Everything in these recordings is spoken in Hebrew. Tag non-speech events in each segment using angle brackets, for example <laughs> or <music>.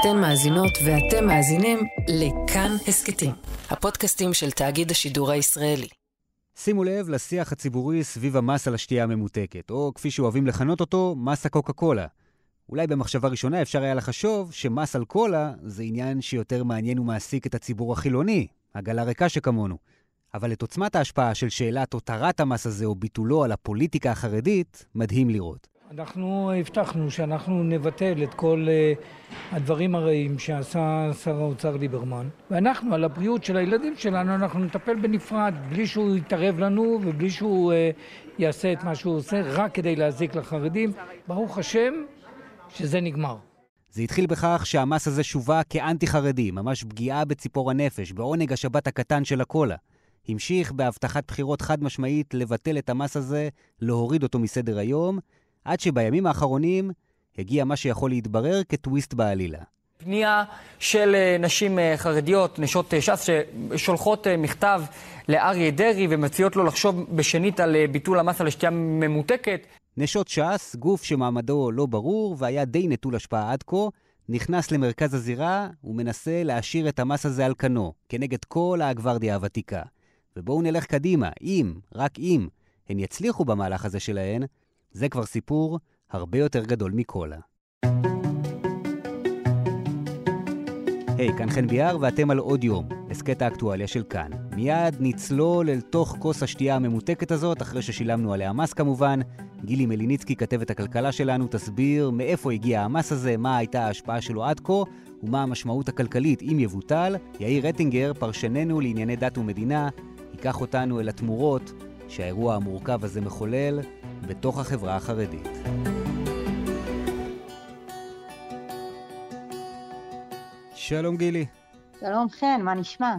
אתן מאזינות ואתם מאזינים לכאן הסכתים, הפודקאסטים של תאגיד השידור הישראלי. שימו לב לשיח הציבורי סביב המס על השתייה הממותקת, או כפי שאוהבים לכנות אותו, מס הקוקה קולה. אולי במחשבה ראשונה אפשר היה לחשוב שמס על קולה זה עניין שיותר מעניין ומעסיק את הציבור החילוני, עגלה ריקה שכמונו. אבל את עוצמת ההשפעה של שאלת הותרת המס הזה או ביטולו על הפוליטיקה החרדית, מדהים לראות. אנחנו הבטחנו שאנחנו נבטל את כל uh, הדברים הרעים שעשה שר האוצר ליברמן, ואנחנו, על הבריאות של הילדים שלנו, אנחנו נטפל בנפרד, בלי שהוא יתערב לנו ובלי שהוא uh, יעשה את מה שהוא עושה, רק כדי להזיק לחרדים. ברוך השם שזה נגמר. זה התחיל בכך שהמס הזה שווק כאנטי-חרדי, ממש פגיעה בציפור הנפש, בעונג השבת הקטן של הקולה. המשיך בהבטחת בחירות חד משמעית לבטל את המס הזה, להוריד אותו מסדר היום, עד שבימים האחרונים הגיע מה שיכול להתברר כטוויסט בעלילה. פנייה של אה, נשים אה, חרדיות, נשות אה, ש"ס, ששולחות מכתב לאריה דרעי ומציעות לו לחשוב בשנית על ביטול המס על השתייה ממותקת. נשות ש"ס, גוף שמעמדו לא ברור והיה די נטול השפעה עד כה, נכנס למרכז הזירה ומנסה להשאיר את המס הזה על כנו, כנגד כל הגוורדיה הוותיקה. ובואו נלך קדימה, אם, רק אם, הן יצליחו במהלך הזה שלהן, זה כבר סיפור הרבה יותר גדול מקולה. היי, hey, כאן חן ביאר ואתם על עוד יום, הסכת האקטואליה של כאן. מיד נצלול אל תוך כוס השתייה הממותקת הזאת, אחרי ששילמנו עליה מס כמובן. גילי מליניצקי, כתבת הכלכלה שלנו, תסביר מאיפה הגיע המס הזה, מה הייתה ההשפעה שלו עד כה, ומה המשמעות הכלכלית אם יבוטל. יאיר רטינגר, פרשננו לענייני דת ומדינה, ייקח אותנו אל התמורות שהאירוע המורכב הזה מחולל בתוך החברה החרדית. שלום גילי. שלום חן, מה נשמע?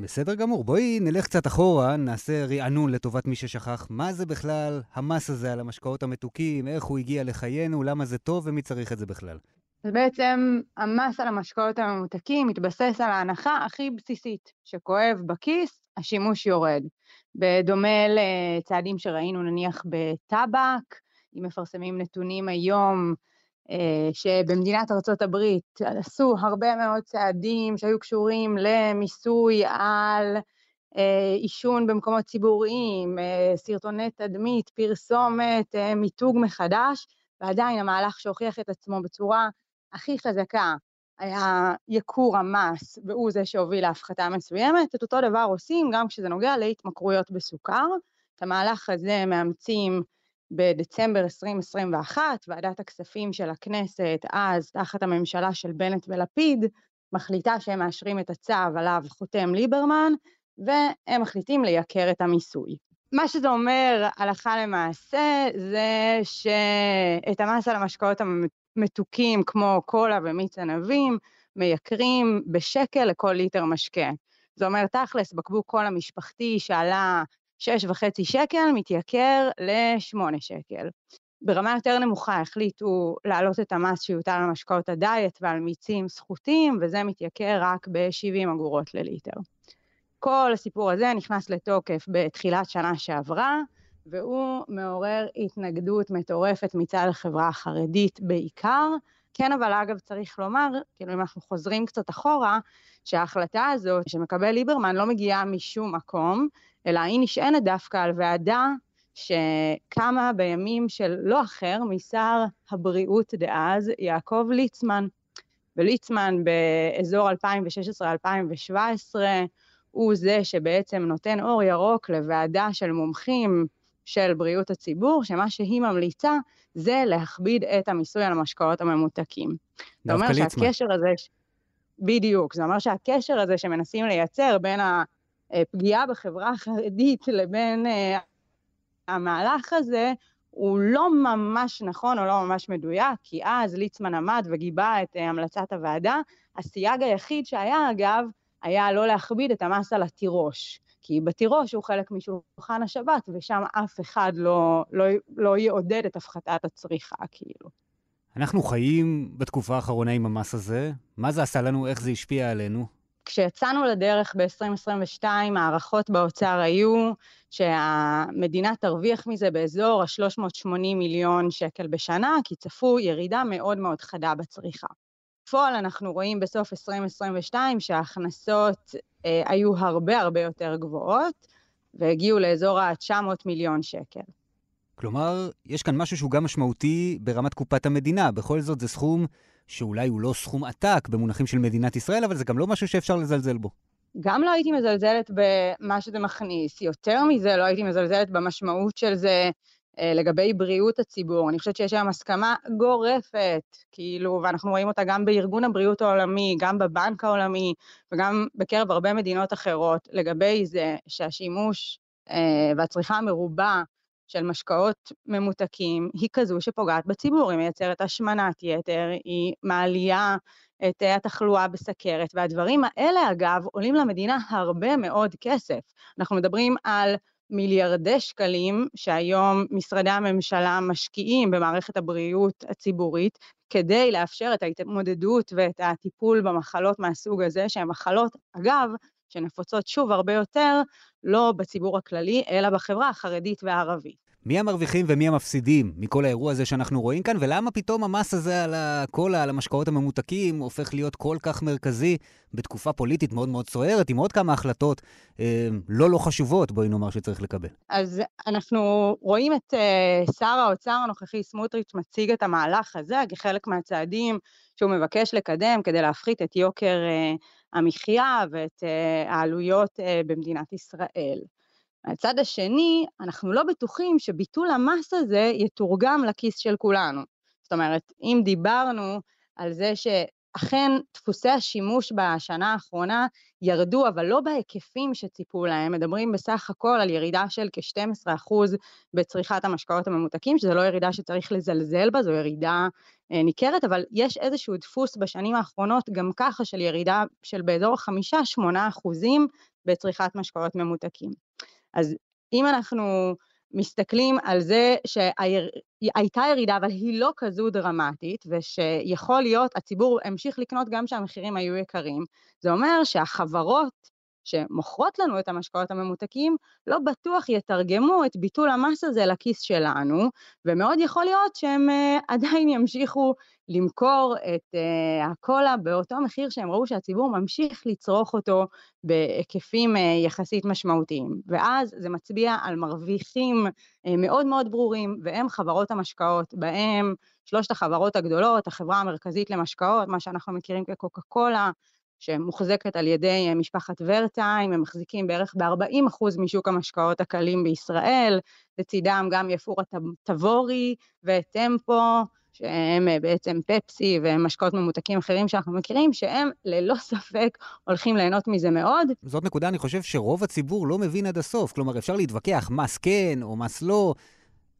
בסדר גמור. בואי נלך קצת אחורה, נעשה רענון לטובת מי ששכח. מה זה בכלל המס הזה על המשקאות המתוקים, איך הוא הגיע לחיינו, למה זה טוב ומי צריך את זה בכלל? אז בעצם המס על המשקאות הממותקים מתבסס על ההנחה הכי בסיסית, שכואב בכיס, השימוש יורד. בדומה לצעדים שראינו נניח בטבק, אם מפרסמים נתונים היום אה, שבמדינת ארצות הברית עשו הרבה מאוד צעדים שהיו קשורים למיסוי על אה, עישון במקומות ציבוריים, אה, סרטוני תדמית, פרסומת, מיתוג מחדש, ועדיין המהלך שהוכיח את עצמו בצורה הכי חזקה היה ייקור המס, והוא זה שהוביל להפחתה מסוימת. את אותו דבר עושים גם כשזה נוגע להתמכרויות בסוכר. את המהלך הזה מאמצים בדצמבר 2021, ועדת הכספים של הכנסת, אז תחת הממשלה של בנט ולפיד, מחליטה שהם מאשרים את הצו עליו חותם ליברמן, והם מחליטים לייקר את המיסוי. מה שזה אומר הלכה למעשה זה שאת המס על המשקאות מתוקים כמו קולה ומיץ ענבים, מייקרים בשקל לכל ליטר משקה. זה אומר תכלס, בקבוק קולה משפחתי שעלה 6.5 שקל, מתייקר ל-8 שקל. ברמה יותר נמוכה החליטו להעלות את המס שיוטל על משקאות הדיאט ועל מיצים סחוטים, וזה מתייקר רק ב-70 אגורות לליטר. כל הסיפור הזה נכנס לתוקף בתחילת שנה שעברה, והוא מעורר התנגדות מטורפת מצד החברה החרדית בעיקר. כן, אבל אגב צריך לומר, כאילו אם אנחנו חוזרים קצת אחורה, שההחלטה הזאת שמקבל ליברמן לא מגיעה משום מקום, אלא היא נשענת דווקא על ועדה שקמה בימים של לא אחר משר הבריאות דאז, יעקב ליצמן. וליצמן באזור 2016-2017 הוא זה שבעצם נותן אור ירוק לוועדה של מומחים של בריאות הציבור, שמה שהיא ממליצה זה להכביד את המיסוי על המשקאות הממותקים. זה אומר שהקשר הזה, בדיוק, זה אומר שהקשר הזה שמנסים לייצר בין הפגיעה בחברה החרדית לבין אה, המהלך הזה, הוא לא ממש נכון או לא ממש מדויק, כי אז ליצמן עמד וגיבה את אה, המלצת הוועדה. הסייג היחיד שהיה, אגב, היה לא להכביד את המס על התירוש. כי בתירוש הוא חלק משולחן השבת, ושם אף אחד לא, לא, לא יעודד את הפחתת הצריכה, כאילו. אנחנו חיים בתקופה האחרונה עם המס הזה. מה זה עשה לנו? איך זה השפיע עלינו? כשיצאנו לדרך ב-2022, הערכות באוצר היו שהמדינה תרוויח מזה באזור ה-380 מיליון שקל בשנה, כי צפו ירידה מאוד מאוד חדה בצריכה. בפועל אנחנו רואים בסוף 2022 שההכנסות אה, היו הרבה הרבה יותר גבוהות, והגיעו לאזור ה-900 מיליון שקל. כלומר, יש כאן משהו שהוא גם משמעותי ברמת קופת המדינה. בכל זאת זה סכום שאולי הוא לא סכום עתק במונחים של מדינת ישראל, אבל זה גם לא משהו שאפשר לזלזל בו. גם לא הייתי מזלזלת במה שזה מכניס, יותר מזה לא הייתי מזלזלת במשמעות של זה לגבי בריאות הציבור. אני חושבת שיש היום הסכמה גורפת, כאילו, ואנחנו רואים אותה גם בארגון הבריאות העולמי, גם בבנק העולמי, וגם בקרב הרבה מדינות אחרות, לגבי זה שהשימוש אה, והצריכה המרובה של משקאות ממותקים היא כזו שפוגעת בציבור, היא מייצרת השמנת יתר, היא מעלייה את אה, התחלואה בסכרת, והדברים האלה, אגב, עולים למדינה הרבה מאוד כסף. אנחנו מדברים על מיליארדי שקלים שהיום משרדי הממשלה משקיעים במערכת הבריאות הציבורית כדי לאפשר את ההתמודדות ואת הטיפול במחלות מהסוג הזה, שהן מחלות, אגב, שנפוצות שוב הרבה יותר, לא בציבור הכללי, אלא בחברה החרדית והערבית. מי המרוויחים ומי המפסידים מכל האירוע הזה שאנחנו רואים כאן, ולמה פתאום המס הזה על הקולה, על המשקאות הממותקים, הופך להיות כל כך מרכזי בתקופה פוליטית מאוד מאוד סוערת, עם עוד כמה החלטות אה, לא לא חשובות, בואי נאמר שצריך לקבל. אז אנחנו רואים את אה, שר האוצר הנוכחי סמוטריץ' מציג את המהלך הזה כחלק מהצעדים שהוא מבקש לקדם כדי להפחית את יוקר אה, המחיה ואת אה, העלויות אה, במדינת ישראל. מהצד השני, אנחנו לא בטוחים שביטול המס הזה יתורגם לכיס של כולנו. זאת אומרת, אם דיברנו על זה שאכן דפוסי השימוש בשנה האחרונה ירדו, אבל לא בהיקפים שציפו להם, מדברים בסך הכל על ירידה של כ-12% בצריכת המשקאות הממותקים, שזו לא ירידה שצריך לזלזל בה, זו ירידה אה, ניכרת, אבל יש איזשהו דפוס בשנים האחרונות גם ככה של ירידה של באזור 5-8% בצריכת משקאות ממותקים. אז אם אנחנו מסתכלים על זה שהייתה ירידה, אבל היא לא כזו דרמטית, ושיכול להיות, הציבור המשיך לקנות גם כשהמחירים היו יקרים, זה אומר שהחברות שמוכרות לנו את המשקאות הממותקים, לא בטוח יתרגמו את ביטול המס הזה לכיס שלנו, ומאוד יכול להיות שהם uh, <laughs> עדיין ימשיכו למכור את uh, הקולה באותו מחיר שהם ראו שהציבור ממשיך לצרוך אותו בהיקפים uh, יחסית משמעותיים. ואז זה מצביע על מרוויחים מאוד מאוד ברורים, והם חברות המשקאות, בהם שלושת החברות הגדולות, החברה המרכזית למשקאות, מה שאנחנו מכירים כקוקה קולה, שמוחזקת על ידי אה, משפחת ורטיים, הם מחזיקים בערך ב-40% משוק המשקאות הקלים בישראל, לצידם גם יפורה תבורי וטמפו, שהם אה, בעצם פפסי ומשקאות ממותקים אחרים שאנחנו מכירים, שהם ללא <laughs> ספק הולכים ליהנות מזה מאוד. זאת נקודה, אני חושב שרוב הציבור לא מבין עד הסוף. כלומר, אפשר להתווכח מס כן או מס לא,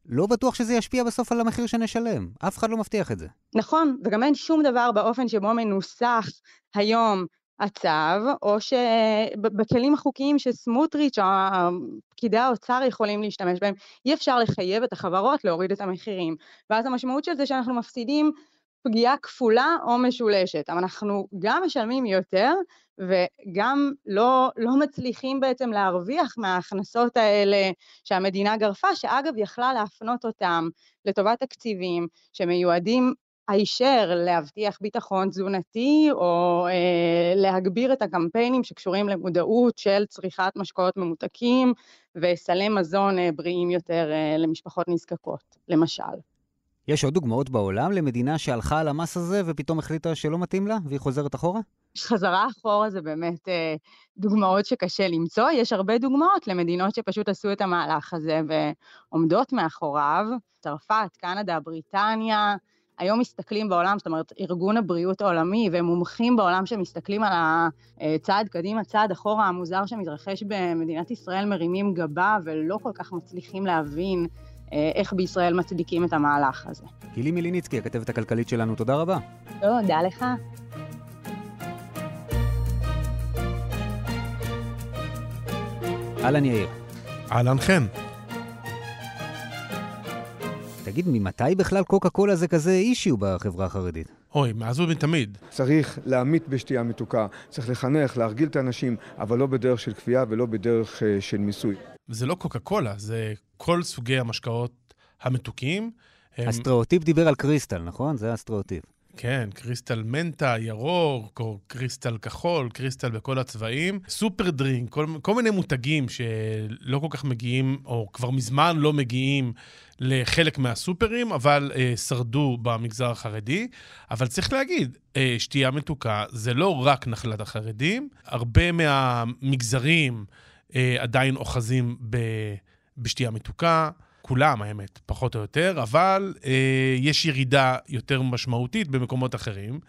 לא בטוח שזה ישפיע בסוף על המחיר שנשלם. אף אחד לא מבטיח את זה. נכון, וגם אין שום דבר באופן שבו מנוסח היום הצו, או שבכלים החוקיים שסמוטריץ' או פקידי האוצר יכולים להשתמש בהם, אי אפשר לחייב את החברות להוריד את המחירים. ואז המשמעות של זה שאנחנו מפסידים פגיעה כפולה או משולשת. אנחנו גם משלמים יותר וגם לא, לא מצליחים בעצם להרוויח מההכנסות האלה שהמדינה גרפה, שאגב יכלה להפנות אותם לטובת תקציבים שמיועדים הישר להבטיח ביטחון תזונתי או אה, להגביר את הקמפיינים שקשורים למודעות של צריכת משקאות ממותקים וסלי מזון אה, בריאים יותר אה, למשפחות נזקקות, למשל. יש עוד דוגמאות בעולם למדינה שהלכה על המס הזה ופתאום החליטה שלא מתאים לה והיא חוזרת אחורה? חזרה אחורה זה באמת אה, דוגמאות שקשה למצוא. יש הרבה דוגמאות למדינות שפשוט עשו את המהלך הזה ועומדות מאחוריו. צרפת, קנדה, בריטניה, היום מסתכלים בעולם, זאת אומרת, ארגון הבריאות העולמי ומומחים בעולם שמסתכלים על הצעד קדימה, צעד אחורה המוזר שמתרחש במדינת ישראל מרימים גבה ולא כל כך מצליחים להבין אה, איך בישראל מצדיקים את המהלך הזה. גילי מיליניצקי, הכתבת הכלכלית שלנו, תודה רבה. תודה לך. אהלן יאיר. אהלן חן. תגיד, ממתי בכלל קוקה קולה זה כזה אישיו בחברה החרדית? אוי, מאז ומתמיד. צריך להמעיט בשתייה מתוקה, צריך לחנך, להרגיל את האנשים, אבל לא בדרך של כפייה ולא בדרך אה, של מיסוי. זה לא קוקה קולה, זה כל סוגי המשקאות המתוקים. הסטריאוטיפ דיבר על קריסטל, נכון? זה הסטריאוטיפ. כן, קריסטל מנטה, ירוק, או קריסטל כחול, קריסטל בכל הצבעים. סופר דרינק, כל, כל מיני מותגים שלא כל כך מגיעים, או כבר מזמן לא מגיעים לחלק מהסופרים, אבל אה, שרדו במגזר החרדי. אבל צריך להגיד, אה, שתייה מתוקה זה לא רק נחלת החרדים, הרבה מהמגזרים עדיין אוחזים ב, בשתייה מתוקה. כולם, האמת, פחות או יותר, אבל אה, יש ירידה יותר משמעותית במקומות אחרים,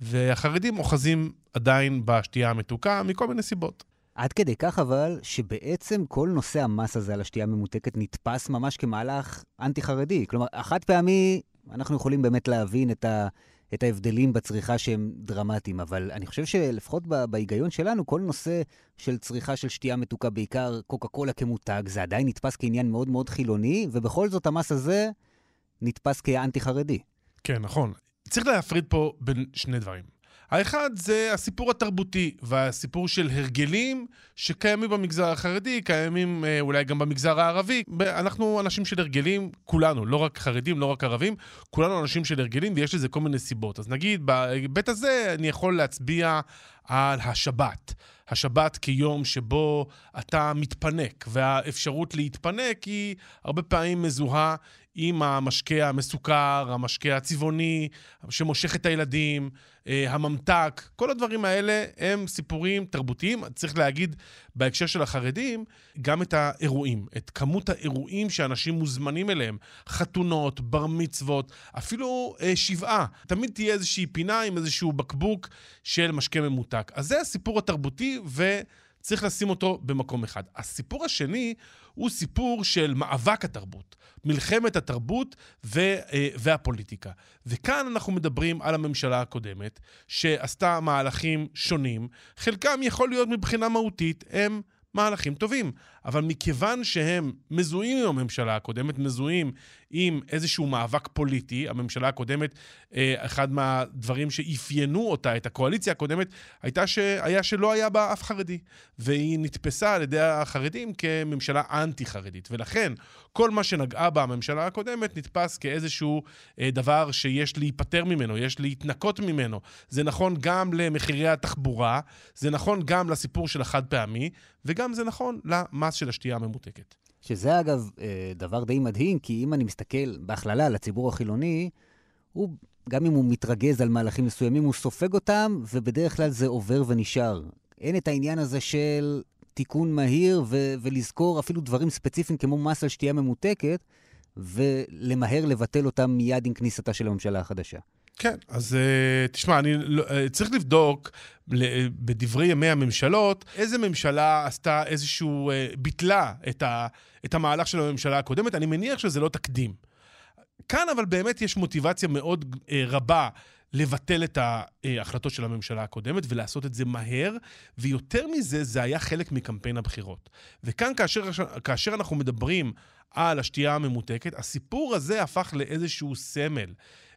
והחרדים אוחזים עדיין בשתייה המתוקה מכל מיני סיבות. עד כדי כך אבל, שבעצם כל נושא המס הזה על השתייה הממותקת נתפס ממש כמהלך אנטי-חרדי. כלומר, החד פעמי, אנחנו יכולים באמת להבין את, ה, את ההבדלים בצריכה שהם דרמטיים, אבל אני חושב שלפחות בהיגיון שלנו, כל נושא של צריכה של שתייה מתוקה, בעיקר קוקה קולה כמותג, זה עדיין נתפס כעניין מאוד מאוד חילוני, ובכל זאת המס הזה נתפס כאנטי-חרדי. כן, נכון. צריך להפריד פה בין שני דברים. האחד זה הסיפור התרבותי והסיפור של הרגלים שקיימים במגזר החרדי, קיימים אה, אולי גם במגזר הערבי. אנחנו אנשים של הרגלים, כולנו, לא רק חרדים, לא רק ערבים, כולנו אנשים של הרגלים ויש לזה כל מיני סיבות. אז נגיד, בהיבט הזה אני יכול להצביע על השבת. השבת כיום שבו אתה מתפנק, והאפשרות להתפנק היא הרבה פעמים מזוהה עם המשקה המסוכר, המשקה הצבעוני, שמושך את הילדים, אה, הממתק, כל הדברים האלה הם סיפורים תרבותיים. צריך להגיד בהקשר של החרדים, גם את האירועים, את כמות האירועים שאנשים מוזמנים אליהם, חתונות, בר מצוות, אפילו אה, שבעה. תמיד תהיה איזושהי פינה עם איזשהו בקבוק של משקה ממותק. אז זה הסיפור התרבותי, וצריך לשים אותו במקום אחד. הסיפור השני הוא סיפור של מאבק התרבות. מלחמת התרבות ו, אה, והפוליטיקה. וכאן אנחנו מדברים על הממשלה הקודמת, שעשתה מהלכים שונים. חלקם יכול להיות מבחינה מהותית, הם מהלכים טובים. אבל מכיוון שהם מזוהים עם הממשלה הקודמת, מזוהים עם איזשהו מאבק פוליטי, הממשלה הקודמת, אה, אחד מהדברים שאפיינו אותה, את הקואליציה הקודמת, הייתה שהיה שלא היה בה אף חרדי. והיא נתפסה על ידי החרדים כממשלה אנטי-חרדית. ולכן, כל מה שנגעה בה הממשלה הקודמת נתפס כאיזשהו אה, דבר שיש להיפטר ממנו, יש להתנקות ממנו. זה נכון גם למחירי התחבורה, זה נכון גם לסיפור של החד פעמי, וגם זה נכון למס של השתייה הממותקת. שזה אגב אה, דבר די מדהים, כי אם אני מסתכל בהכללה על הציבור החילוני, הוא, גם אם הוא מתרגז על מהלכים מסוימים, הוא סופג אותם, ובדרך כלל זה עובר ונשאר. אין את העניין הזה של תיקון מהיר ו- ולזכור אפילו דברים ספציפיים כמו מס על שתייה ממותקת, ולמהר לבטל אותם מיד עם כניסתה של הממשלה החדשה. כן, אז uh, תשמע, אני uh, צריך לבדוק uh, בדברי ימי הממשלות, איזה ממשלה עשתה איזשהו, ביטלה את, ה, את המהלך של הממשלה הקודמת. אני מניח שזה לא תקדים. כאן אבל באמת יש מוטיבציה מאוד רבה לבטל את ההחלטות של הממשלה הקודמת ולעשות את זה מהר, ויותר מזה, זה היה חלק מקמפיין הבחירות. וכאן, כאשר, כאשר אנחנו מדברים על השתייה הממותקת, הסיפור הזה הפך לאיזשהו סמל.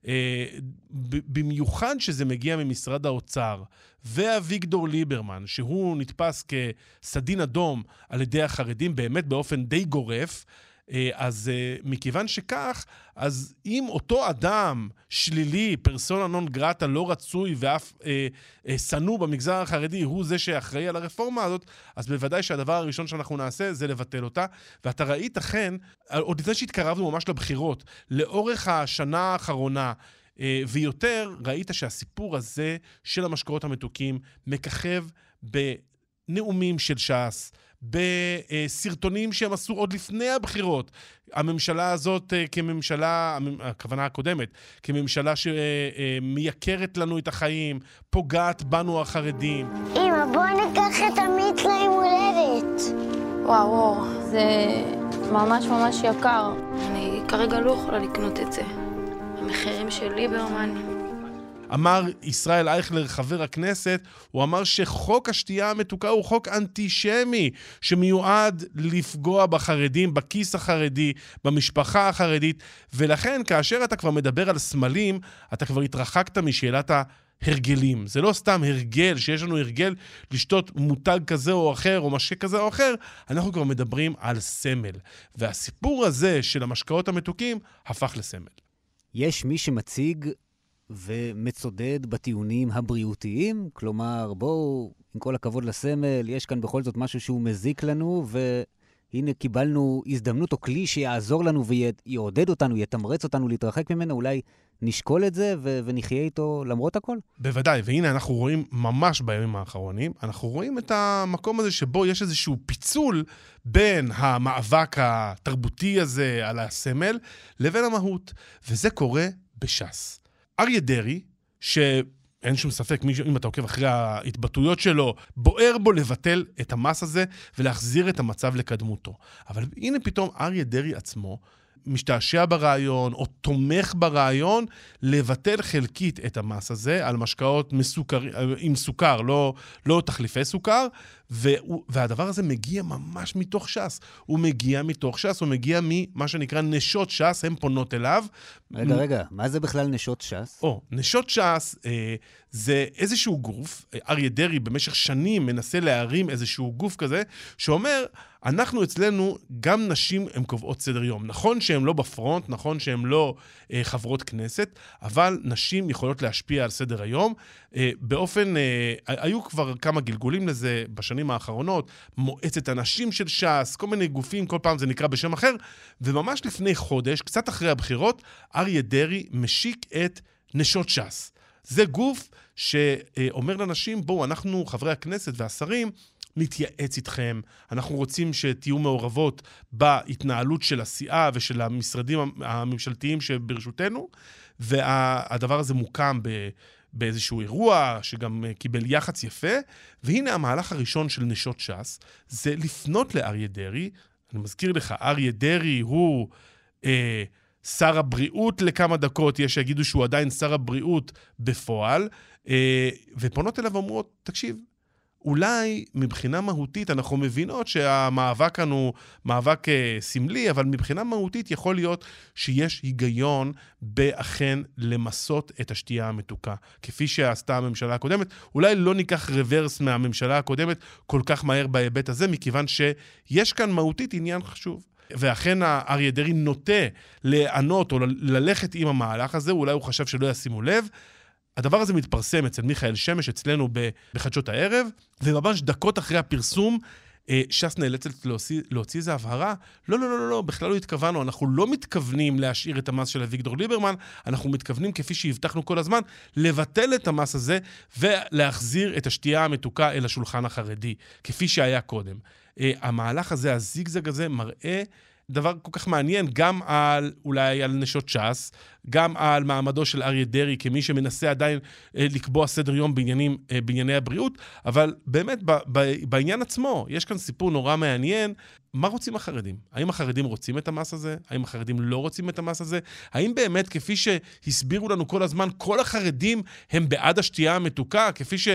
אה, במיוחד שזה מגיע ממשרד האוצר, ואביגדור ליברמן, שהוא נתפס כסדין אדום על ידי החרדים באמת באופן די גורף, אז אה, מכיוון שכך, אז אם אותו אדם שלילי, פרסונה נון גרטה, לא רצוי ואף אה, אה, שנוא במגזר החרדי, הוא זה שאחראי על הרפורמה הזאת, אז בוודאי שהדבר הראשון שאנחנו נעשה זה לבטל אותה. ואתה ראית אכן, עוד לפני שהתקרבנו ממש לבחירות, לאורך השנה האחרונה, אה, ויותר, ראית שהסיפור הזה של המשקאות המתוקים מככב בנאומים של ש"ס, בסרטונים שהם עשו עוד לפני הבחירות. הממשלה הזאת אה, כממשלה, הכוונה הקודמת, כממשלה שמייקרת לנו את החיים, פוגעת בנו החרדים. אמא, בוא ניקח את עמית ליום הולדת. וואו, וואו, זה ממש ממש יקר. אני כרגע לא יכולה לקנות את זה. המחירים של ליברמן אמר ישראל אייכלר, חבר הכנסת, הוא אמר שחוק השתייה המתוקה הוא חוק אנטישמי, שמיועד לפגוע בחרדים, בכיס החרדי, במשפחה החרדית, ולכן כאשר אתה כבר מדבר על סמלים, אתה כבר התרחקת משאלת ה... הרגלים. זה לא סתם הרגל, שיש לנו הרגל לשתות מותג כזה או אחר, או משקה כזה או אחר, אנחנו כבר מדברים על סמל. והסיפור הזה של המשקאות המתוקים הפך לסמל. יש מי שמציג ומצודד בטיעונים הבריאותיים? כלומר, בואו, עם כל הכבוד לסמל, יש כאן בכל זאת משהו שהוא מזיק לנו, והנה קיבלנו הזדמנות או כלי שיעזור לנו ויעודד אותנו, יתמרץ אותנו להתרחק ממנו, אולי נשקול את זה ו- ונחיה איתו למרות הכל? בוודאי, והנה אנחנו רואים ממש בימים האחרונים, אנחנו רואים את המקום הזה שבו יש איזשהו פיצול בין המאבק התרבותי הזה על הסמל לבין המהות, וזה קורה בש"ס. אריה דרעי, ש... אין שום ספק, מי, אם אתה עוקב אחרי ההתבטאויות שלו, בוער בו לבטל את המס הזה ולהחזיר את המצב לקדמותו. אבל הנה פתאום אריה דרעי עצמו משתעשע ברעיון או תומך ברעיון לבטל חלקית את המס הזה על משקאות מסוכר, עם סוכר, לא, לא תחליפי סוכר, והוא, והדבר הזה מגיע ממש מתוך ש"ס. הוא מגיע מתוך ש"ס, הוא מגיע ממה שנקרא נשות ש"ס, הן פונות אליו. רגע, רגע, מה זה בכלל נשות ש"ס? או, נשות ש"ס אה, זה איזשהו גוף, אריה דרעי במשך שנים מנסה להרים איזשהו גוף כזה, שאומר, אנחנו אצלנו, גם נשים הן קובעות סדר יום. נכון שהן לא בפרונט, נכון שהן לא אה, חברות כנסת, אבל נשים יכולות להשפיע על סדר היום. אה, באופן, אה, היו כבר כמה גלגולים לזה בשנים האחרונות, מועצת הנשים של ש"ס, כל מיני גופים, כל פעם זה נקרא בשם אחר, וממש לפני חודש, קצת אחרי הבחירות, אריה דרעי משיק את נשות ש"ס. זה גוף שאומר לנשים, בואו, אנחנו, חברי הכנסת והשרים, נתייעץ איתכם, אנחנו רוצים שתהיו מעורבות בהתנהלות של הסיעה ושל המשרדים הממשלתיים שברשותנו, והדבר הזה מוקם ב... באיזשהו אירוע שגם קיבל יח"צ יפה, והנה המהלך הראשון של נשות ש"ס, זה לפנות לאריה דרעי. אני מזכיר לך, אריה דרעי הוא אה, שר הבריאות לכמה דקות, יש שיגידו שהוא עדיין שר הבריאות בפועל, אה, ופונות אליו ואומרות, תקשיב, אולי מבחינה מהותית אנחנו מבינות שהמאבק כאן הוא מאבק אה, סמלי, אבל מבחינה מהותית יכול להיות שיש היגיון באכן למסות את השתייה המתוקה, כפי שעשתה הממשלה הקודמת. אולי לא ניקח רוורס מהממשלה הקודמת כל כך מהר בהיבט הזה, מכיוון שיש כאן מהותית עניין חשוב. ואכן אריה דרעי נוטה לענות או ללכת עם המהלך הזה, אולי הוא חשב שלא ישימו לב. הדבר הזה מתפרסם אצל מיכאל שמש, אצלנו בחדשות הערב, וממש דקות אחרי הפרסום, אה, ש"ס נאלצת להוציא, להוציא איזו הבהרה. לא, לא, לא, לא, לא, בכלל לא התכוונו, אנחנו לא מתכוונים להשאיר את המס של אביגדור ליברמן, אנחנו מתכוונים, כפי שהבטחנו כל הזמן, לבטל את המס הזה ולהחזיר את השתייה המתוקה אל השולחן החרדי, כפי שהיה קודם. אה, המהלך הזה, הזיגזג הזה, מראה דבר כל כך מעניין, גם על, אולי על נשות ש"ס, גם על מעמדו של אריה דרעי כמי שמנסה עדיין אה, לקבוע סדר יום בעניינים, אה, בענייני הבריאות, אבל באמת ב, ב, בעניין עצמו, יש כאן סיפור נורא מעניין. מה רוצים החרדים? האם החרדים רוצים את המס הזה? האם החרדים לא רוצים את המס הזה? האם באמת, כפי שהסבירו לנו כל הזמן, כל החרדים הם בעד השתייה המתוקה, כפי ש...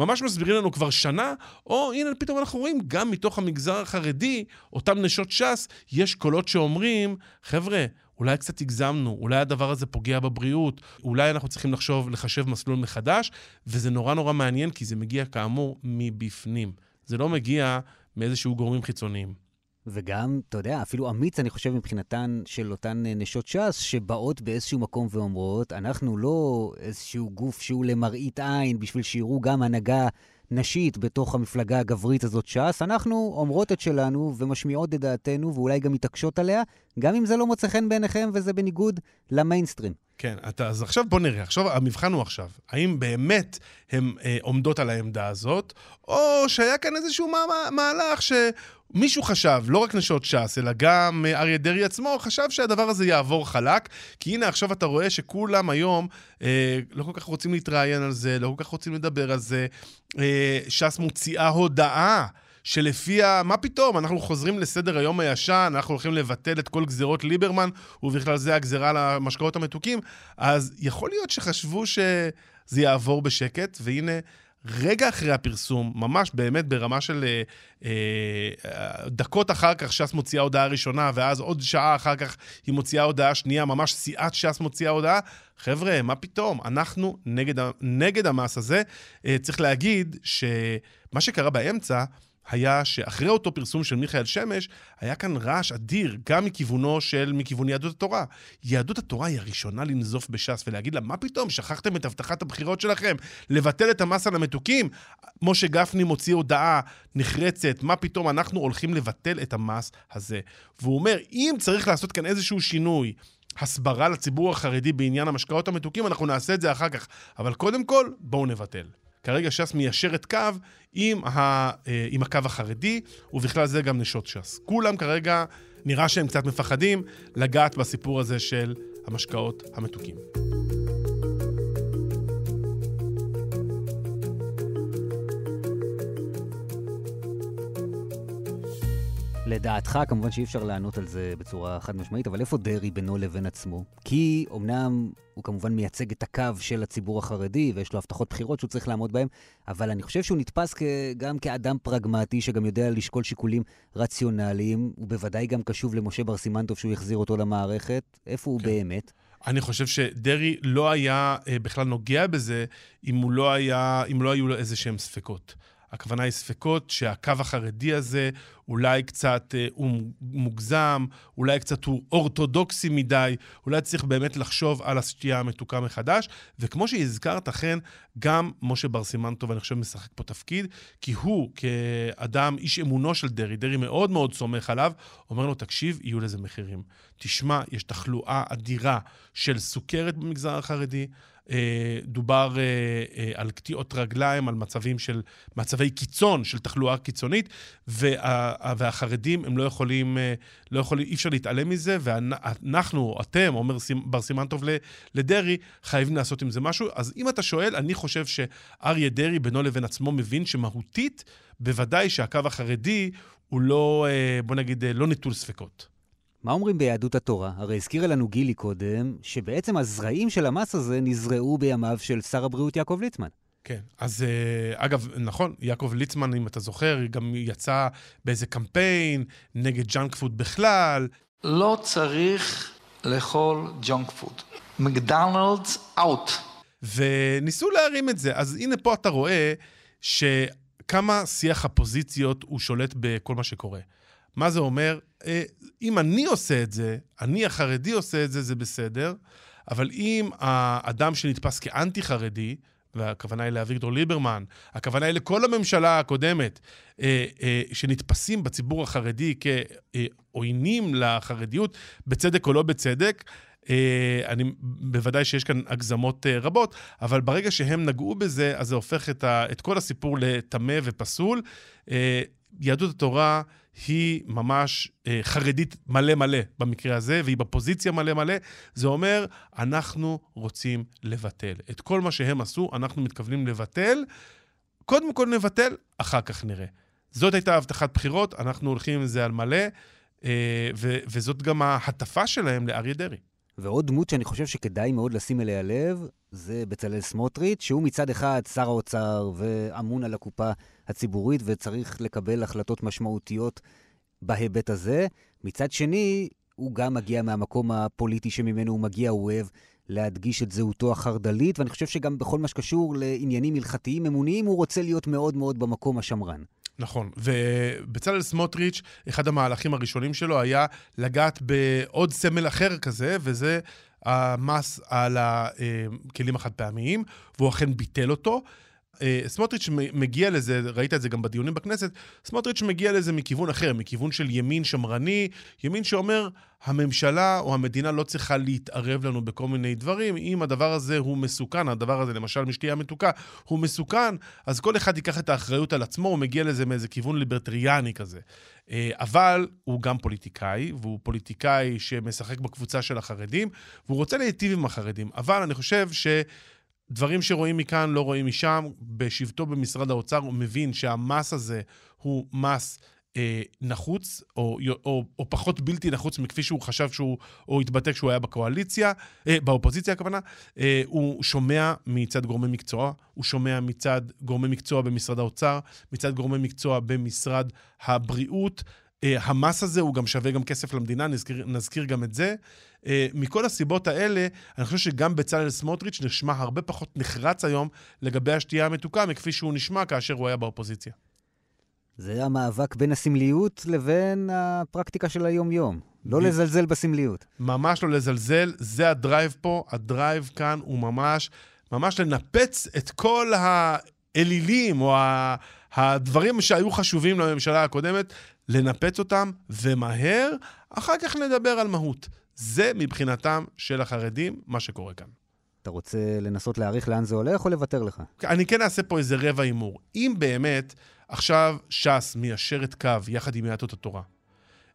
ממש מסבירים לנו כבר שנה, או הנה פתאום אנחנו רואים, גם מתוך המגזר החרדי, אותם נשות ש"ס, יש קולות שאומרים, חבר'ה, אולי קצת הגזמנו, אולי הדבר הזה פוגע בבריאות, אולי אנחנו צריכים לחשוב, לחשב מסלול מחדש, וזה נורא נורא מעניין, כי זה מגיע כאמור מבפנים. זה לא מגיע מאיזשהו גורמים חיצוניים. וגם, אתה יודע, אפילו אמיץ, אני חושב, מבחינתן של אותן אה, נשות ש"ס, שבאות באיזשהו מקום ואומרות, אנחנו לא איזשהו גוף שהוא למראית עין, בשביל שיראו גם הנהגה נשית בתוך המפלגה הגברית הזאת ש"ס, אנחנו אומרות את שלנו ומשמיעות את דעתנו, ואולי גם מתעקשות עליה, גם אם זה לא מוצא חן בעיניכם וזה בניגוד למיינסטרים. כן, אתה, אז עכשיו בוא נראה, עכשיו המבחן הוא עכשיו, האם באמת הן אה, עומדות על העמדה הזאת, או שהיה כאן איזשהו מה, מה, מהלך שמישהו חשב, לא רק נשות ש"ס, אלא גם אה, אריה דרעי עצמו, חשב שהדבר הזה יעבור חלק, כי הנה עכשיו אתה רואה שכולם היום אה, לא כל כך רוצים להתראיין על זה, לא כל כך רוצים לדבר על זה, אה, ש"ס מוציאה הודעה. שלפיה, מה פתאום, אנחנו חוזרים לסדר היום הישן, אנחנו הולכים לבטל את כל גזירות ליברמן, ובכלל זה הגזירה על המשקאות המתוקים, אז יכול להיות שחשבו שזה יעבור בשקט, והנה... רגע אחרי הפרסום, ממש באמת ברמה של אה, אה, דקות אחר כך ש"ס מוציאה הודעה ראשונה, ואז עוד שעה אחר כך היא מוציאה הודעה שנייה, ממש סיעת ש"ס מוציאה הודעה. חבר'ה, מה פתאום? אנחנו נגד, נגד המס הזה. אה, צריך להגיד שמה שקרה באמצע, היה שאחרי אותו פרסום של מיכאל שמש, היה כאן רעש אדיר, גם מכיוונו של, מכיוון יהדות התורה. יהדות התורה היא הראשונה לנזוף בש"ס ולהגיד לה, מה פתאום, שכחתם את הבטחת הבחירות שלכם? לבטל את המס על המתוקים? משה גפני מוציא הודעה נחרצת, מה פתאום, אנחנו הולכים לבטל את המס הזה. והוא אומר, אם צריך לעשות כאן איזשהו שינוי, הסברה לציבור החרדי בעניין המשקאות המתוקים, אנחנו נעשה את זה אחר כך. אבל קודם כל, בואו נבטל. כרגע ש"ס מיישרת קו עם, ה, אה, עם הקו החרדי, ובכלל זה גם נשות ש"ס. כולם כרגע, נראה שהם קצת מפחדים לגעת בסיפור הזה של המשקאות המתוקים. לדעתך, כמובן שאי אפשר לענות על זה בצורה חד משמעית, אבל איפה דרעי בינו לבין עצמו? כי אמנם הוא כמובן מייצג את הקו של הציבור החרדי, ויש לו הבטחות בחירות שהוא צריך לעמוד בהן, אבל אני חושב שהוא נתפס כ... גם כאדם פרגמטי, שגם יודע לשקול שיקולים רציונליים, הוא בוודאי גם קשוב למשה בר סימנטוב שהוא יחזיר אותו למערכת. איפה כן. הוא באמת? אני חושב שדרעי לא היה אה, בכלל נוגע בזה אם, לא היה, אם לא היו לו איזה שהם ספקות. הכוונה היא ספקות שהקו החרדי הזה אולי קצת אה, הוא מוגזם, אולי קצת הוא אורתודוקסי מדי, אולי צריך באמת לחשוב על השתייה המתוקה מחדש. וכמו שהזכרת, אכן, גם משה בר סימן טוב, אני חושב, משחק פה תפקיד, כי הוא, כאדם, איש אמונו של דרעי, דרעי מאוד מאוד סומך עליו, אומר לו, תקשיב, יהיו לזה מחירים. תשמע, יש תחלואה אדירה של סוכרת במגזר החרדי, דובר אה, אה, על קטיעות רגליים, על מצבים של, מצבי קיצון של תחלואה קיצונית, וה, והחרדים הם לא יכולים, לא יכולים, אי אפשר להתעלם מזה, ואנחנו, אתם, אומר בר סימן טוב לדרעי, חייבים לעשות עם זה משהו. אז אם אתה שואל, אני חושב שאריה דרעי בינו לבין עצמו מבין שמהותית, בוודאי שהקו החרדי הוא לא, בוא נגיד, לא נטול ספקות. מה אומרים ביהדות התורה? הרי הזכירה לנו גילי קודם, שבעצם הזרעים של המס הזה נזרעו בימיו של שר הבריאות יעקב ליצמן. כן, אז אה, אגב, נכון, יעקב ליצמן, אם אתה זוכר, גם יצא באיזה קמפיין נגד ג'אנק פוד בכלל. לא צריך לאכול ג'אנק פוד. מקדונלדס out. וניסו להרים את זה. אז הנה פה אתה רואה שכמה שיח הפוזיציות הוא שולט בכל מה שקורה. מה זה אומר? אה, אם אני עושה את זה, אני החרדי עושה את זה, זה בסדר, אבל אם האדם שנתפס כאנטי-חרדי, והכוונה היא לאביגדור ליברמן, הכוונה היא לכל הממשלה הקודמת, אה, אה, שנתפסים בציבור החרדי כעוינים לחרדיות, בצדק או לא בצדק, אני, בוודאי שיש כאן הגזמות רבות, אבל ברגע שהם נגעו בזה, אז זה הופך את, ה, את כל הסיפור לטמא ופסול. יהדות התורה היא ממש אה, חרדית מלא מלא במקרה הזה, והיא בפוזיציה מלא מלא. זה אומר, אנחנו רוצים לבטל. את כל מה שהם עשו, אנחנו מתכוונים לבטל. קודם כל נבטל, אחר כך נראה. זאת הייתה הבטחת בחירות, אנחנו הולכים עם זה על מלא, אה, ו- וזאת גם ההטפה שלהם לאריה דרעי. ועוד דמות שאני חושב שכדאי מאוד לשים אליה לב, זה בצלאל סמוטריץ', שהוא מצד אחד שר האוצר ואמון על הקופה הציבורית וצריך לקבל החלטות משמעותיות בהיבט הזה. מצד שני, הוא גם מגיע מהמקום הפוליטי שממנו הוא מגיע, הוא אוהב להדגיש את זהותו החרד"לית, ואני חושב שגם בכל מה שקשור לעניינים הלכתיים אמוניים, הוא רוצה להיות מאוד מאוד במקום השמרן. נכון, ובצלאל סמוטריץ', אחד המהלכים הראשונים שלו היה לגעת בעוד סמל אחר כזה, וזה המס על הכלים החד פעמיים, והוא אכן ביטל אותו. אה, סמוטריץ' מגיע לזה, ראית את זה גם בדיונים בכנסת, סמוטריץ' מגיע לזה מכיוון אחר, מכיוון של ימין שמרני, ימין שאומר, הממשלה או המדינה לא צריכה להתערב לנו בכל מיני דברים. אם הדבר הזה הוא מסוכן, הדבר הזה, למשל משתייה מתוקה, הוא מסוכן, אז כל אחד ייקח את האחריות על עצמו, הוא מגיע לזה מאיזה כיוון ליברטריאני כזה. אה, אבל הוא גם פוליטיקאי, והוא פוליטיקאי שמשחק בקבוצה של החרדים, והוא רוצה להיטיב עם החרדים. אבל אני חושב ש... דברים שרואים מכאן לא רואים משם. בשבתו במשרד האוצר הוא מבין שהמס הזה הוא מס אה, נחוץ, או, או, או פחות בלתי נחוץ מכפי שהוא חשב שהוא, או התבטא כשהוא היה בקואליציה, אה, באופוזיציה הכוונה. אה, הוא שומע מצד גורמי מקצוע, הוא שומע מצד גורמי מקצוע במשרד האוצר, מצד גורמי מקצוע במשרד הבריאות. אה, המס הזה הוא גם שווה גם כסף למדינה, נזכיר, נזכיר גם את זה. אה, מכל הסיבות האלה, אני חושב שגם בצלאל סמוטריץ' נשמע הרבה פחות נחרץ היום לגבי השתייה המתוקה מכפי שהוא נשמע כאשר הוא היה באופוזיציה. זה המאבק בין הסמליות לבין הפרקטיקה של היום-יום. לא לזלזל בסמליות. ממש לא לזלזל, זה ה drive פה. ה drive כאן הוא ממש, ממש לנפץ את כל האלילים או הדברים שהיו חשובים לממשלה הקודמת, לנפץ אותם, ומהר, אחר כך נדבר על מהות. זה מבחינתם של החרדים, מה שקורה כאן. אתה רוצה לנסות להעריך לאן זה הולך או לוותר לך? אני כן אעשה פה איזה רבע הימור. אם באמת עכשיו ש"ס מיישרת קו יחד עם יהדות התורה,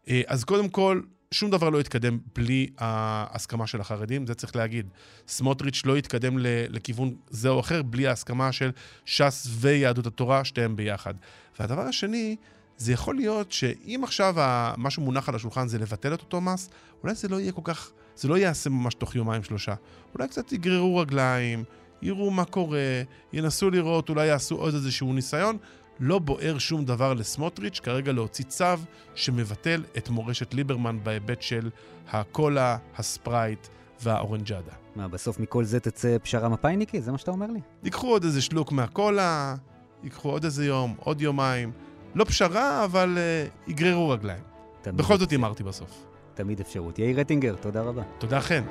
אה, אז קודם כל, שום דבר לא יתקדם בלי ההסכמה של החרדים, זה צריך להגיד. סמוטריץ' לא יתקדם לכיוון זה או אחר בלי ההסכמה של ש"ס ויהדות התורה, שתיהם ביחד. והדבר השני, זה יכול להיות שאם עכשיו מה שמונח על השולחן זה לבטל את אותו מס, אולי זה לא יהיה כל כך, זה לא ייעשה ממש תוך יומיים שלושה. אולי קצת יגררו רגליים, יראו מה קורה, ינסו לראות, אולי יעשו עוד איזשהו ניסיון. לא בוער שום דבר לסמוטריץ' כרגע להוציא צו שמבטל את מורשת ליברמן בהיבט של הקולה, הספרייט והאורנג'אדה. מה, בסוף מכל זה תצא פשרה מפאיניקי? זה מה שאתה אומר לי? ייקחו עוד איזה שלוק מהקולה, ייקחו עוד איזה יום, עוד יומיים. לא פשרה, אבל uh, יגררו רגליים. בכל זאת הימרתי בסוף. תמיד אפשרות. יאיר רטינגר, תודה רבה. תודה, חן.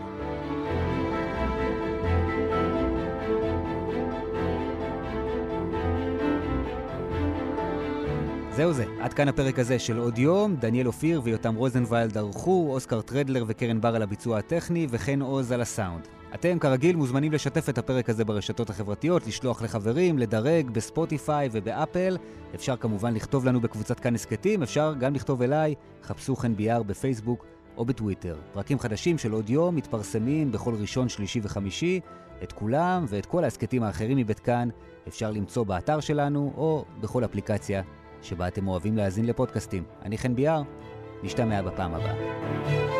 זהו זה, עד כאן הפרק הזה של עוד יום. דניאל אופיר ויותם רוזנבלד ערכו, אוסקר טרדלר וקרן בר על הביצוע הטכני, וכן עוז על הסאונד. אתם כרגיל מוזמנים לשתף את הפרק הזה ברשתות החברתיות, לשלוח לחברים, לדרג בספוטיפיי ובאפל. אפשר כמובן לכתוב לנו בקבוצת כאן הסכתים, אפשר גם לכתוב אליי, חפשו חן ביאר בפייסבוק או בטוויטר. פרקים חדשים של עוד יום מתפרסמים בכל ראשון, שלישי וחמישי. את כולם ואת כל ההסכתים האחרים מבית כאן אפשר למצוא באתר שלנו או בכל אפליקציה שבה אתם אוהבים להאזין לפודקאסטים. אני חן ביאר, נשתמע בפעם הבאה.